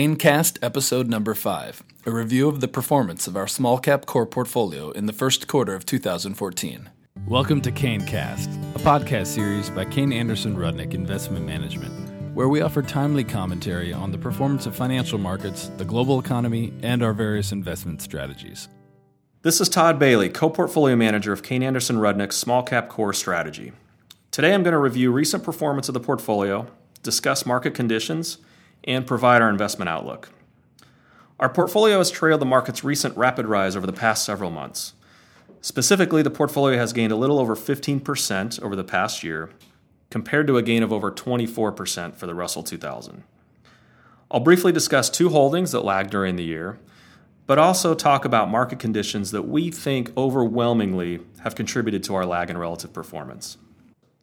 Canecast episode number 5, a review of the performance of our small cap core portfolio in the first quarter of 2014. Welcome to Canecast, a podcast series by Kayne Anderson Rudnick Investment Management, where we offer timely commentary on the performance of financial markets, the global economy, and our various investment strategies. This is Todd Bailey, co portfolio manager of Kayne Anderson Rudnick's small cap core strategy. Today I'm going to review recent performance of the portfolio, discuss market conditions, and provide our investment outlook. Our portfolio has trailed the market's recent rapid rise over the past several months. Specifically, the portfolio has gained a little over 15% over the past year, compared to a gain of over 24% for the Russell 2000. I'll briefly discuss two holdings that lagged during the year, but also talk about market conditions that we think overwhelmingly have contributed to our lag in relative performance.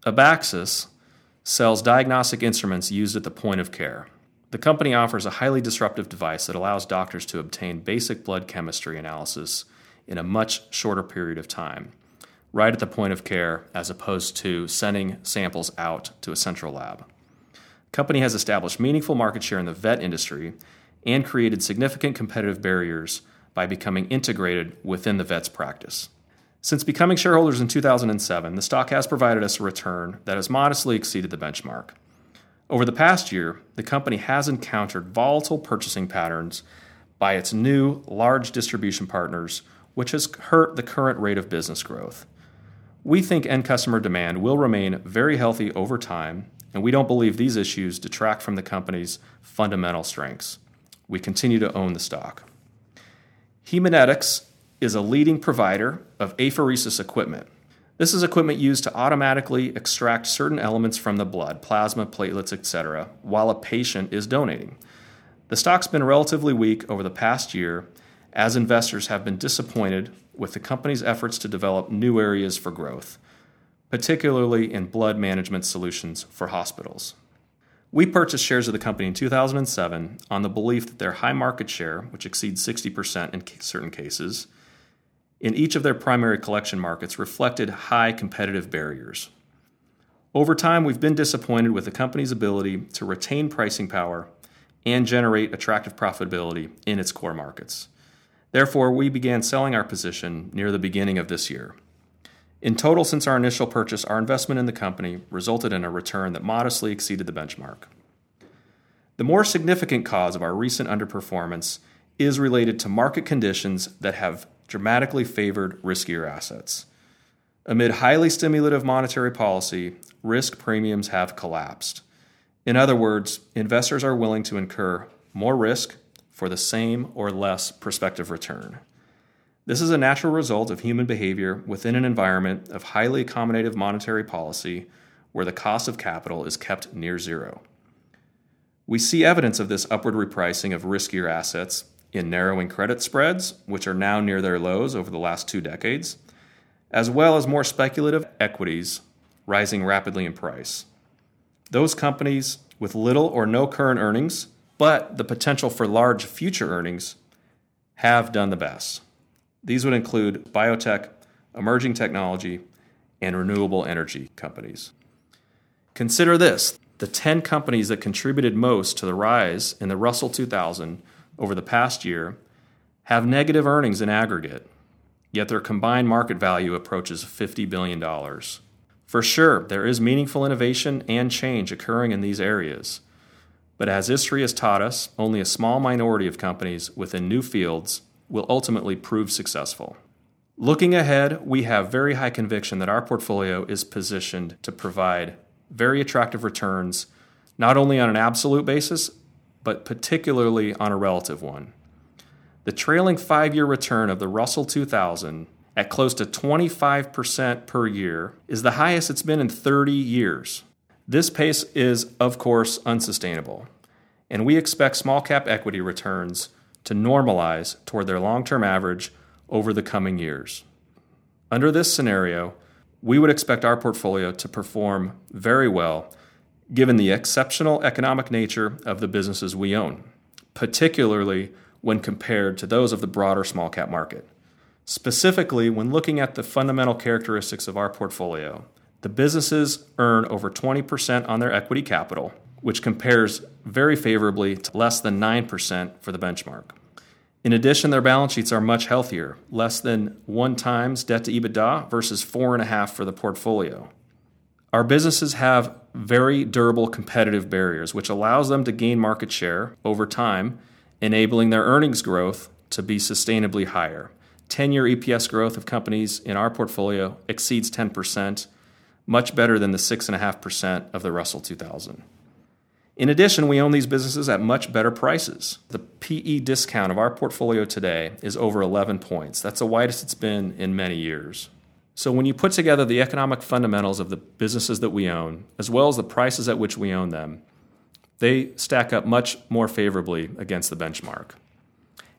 Abaxis sells diagnostic instruments used at the point of care. The company offers a highly disruptive device that allows doctors to obtain basic blood chemistry analysis in a much shorter period of time, right at the point of care, as opposed to sending samples out to a central lab. The company has established meaningful market share in the vet industry and created significant competitive barriers by becoming integrated within the vet's practice. Since becoming shareholders in 2007, the stock has provided us a return that has modestly exceeded the benchmark. Over the past year, the company has encountered volatile purchasing patterns by its new large distribution partners, which has hurt the current rate of business growth. We think end customer demand will remain very healthy over time, and we don't believe these issues detract from the company's fundamental strengths. We continue to own the stock. Haemonetics is a leading provider of apheresis equipment. This is equipment used to automatically extract certain elements from the blood, plasma, platelets, etc., while a patient is donating. The stock's been relatively weak over the past year as investors have been disappointed with the company's efforts to develop new areas for growth, particularly in blood management solutions for hospitals. We purchased shares of the company in 2007 on the belief that their high market share, which exceeds 60% in certain cases, in each of their primary collection markets reflected high competitive barriers. Over time, we've been disappointed with the company's ability to retain pricing power and generate attractive profitability in its core markets. Therefore, we began selling our position near the beginning of this year. In total, since our initial purchase, our investment in the company resulted in a return that modestly exceeded the benchmark. The more significant cause of our recent underperformance is related to market conditions that have dramatically favored riskier assets. Amid highly stimulative monetary policy, risk premiums have collapsed. In other words, investors are willing to incur more risk for the same or less prospective return. This is a natural result of human behavior within an environment of highly accommodative monetary policy where the cost of capital is kept near zero. We see evidence of this upward repricing of riskier assets in narrowing credit spreads, which are now near their lows over the last two decades, as well as more speculative equities rising rapidly in price. Those companies with little or no current earnings, but the potential for large future earnings, have done the best. These would include biotech, emerging technology, and renewable energy companies. Consider this the 10 companies that contributed most to the rise in the Russell 2000 over the past year have negative earnings in aggregate, yet their combined market value approaches $50 billion. For sure, there is meaningful innovation and change occurring in these areas. But as history has taught us, only a small minority of companies within new fields will ultimately prove successful. Looking ahead, we have very high conviction that our portfolio is positioned to provide very attractive returns, not only on an absolute basis, but particularly on a relative one. The trailing five year return of the Russell 2000 at close to 25% per year is the highest it's been in 30 years. This pace is, of course, unsustainable, and we expect small cap equity returns to normalize toward their long term average over the coming years. Under this scenario, we would expect our portfolio to perform very well given the exceptional economic nature of the businesses we own, particularly when compared to those of the broader small cap market. Specifically, when looking at the fundamental characteristics of our portfolio, the businesses earn over 20% on their equity capital, which compares very favorably to less than 9% for the benchmark. In addition, their balance sheets are much healthier, less than one times debt to EBITDA versus four and a half for the portfolio. Our businesses have very durable competitive barriers, which allows them to gain market share over time, enabling their earnings growth to be sustainably higher. 10 year EPS growth of companies in our portfolio exceeds 10%, much better than the 6.5% of the Russell 2000. In addition, we own these businesses at much better prices. The PE discount of our portfolio today is over 11 points. That's the widest it's been in many years. So, when you put together the economic fundamentals of the businesses that we own, as well as the prices at which we own them, they stack up much more favorably against the benchmark.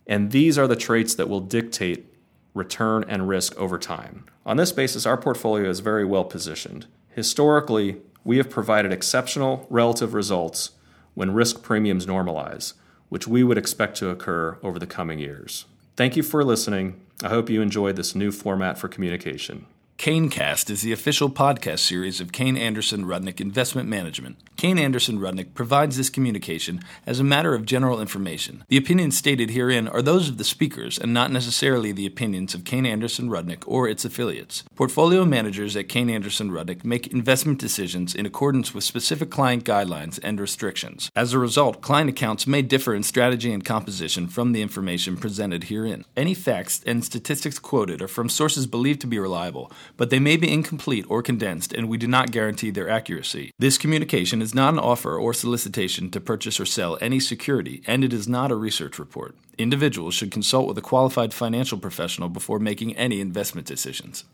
And these are the traits that will dictate return and risk over time. On this basis, our portfolio is very well positioned. Historically, we have provided exceptional relative results when risk premiums normalize, which we would expect to occur over the coming years. Thank you for listening. I hope you enjoyed this new format for communication. CaneCast is the official podcast series of Kayne Anderson Rudnick Investment Management. Kayne Anderson Rudnick provides this communication as a matter of general information. The opinions stated herein are those of the speakers and not necessarily the opinions of Kayne Anderson Rudnick or its affiliates. Portfolio managers at Kayne Anderson Rudnick make investment decisions in accordance with specific client guidelines and restrictions. As a result, client accounts may differ in strategy and composition from the information presented herein. Any facts and statistics quoted are from sources believed to be reliable but they may be incomplete or condensed, and we do not guarantee their accuracy. This communication is not an offer or solicitation to purchase or sell any security, and it is not a research report. Individuals should consult with a qualified financial professional before making any investment decisions.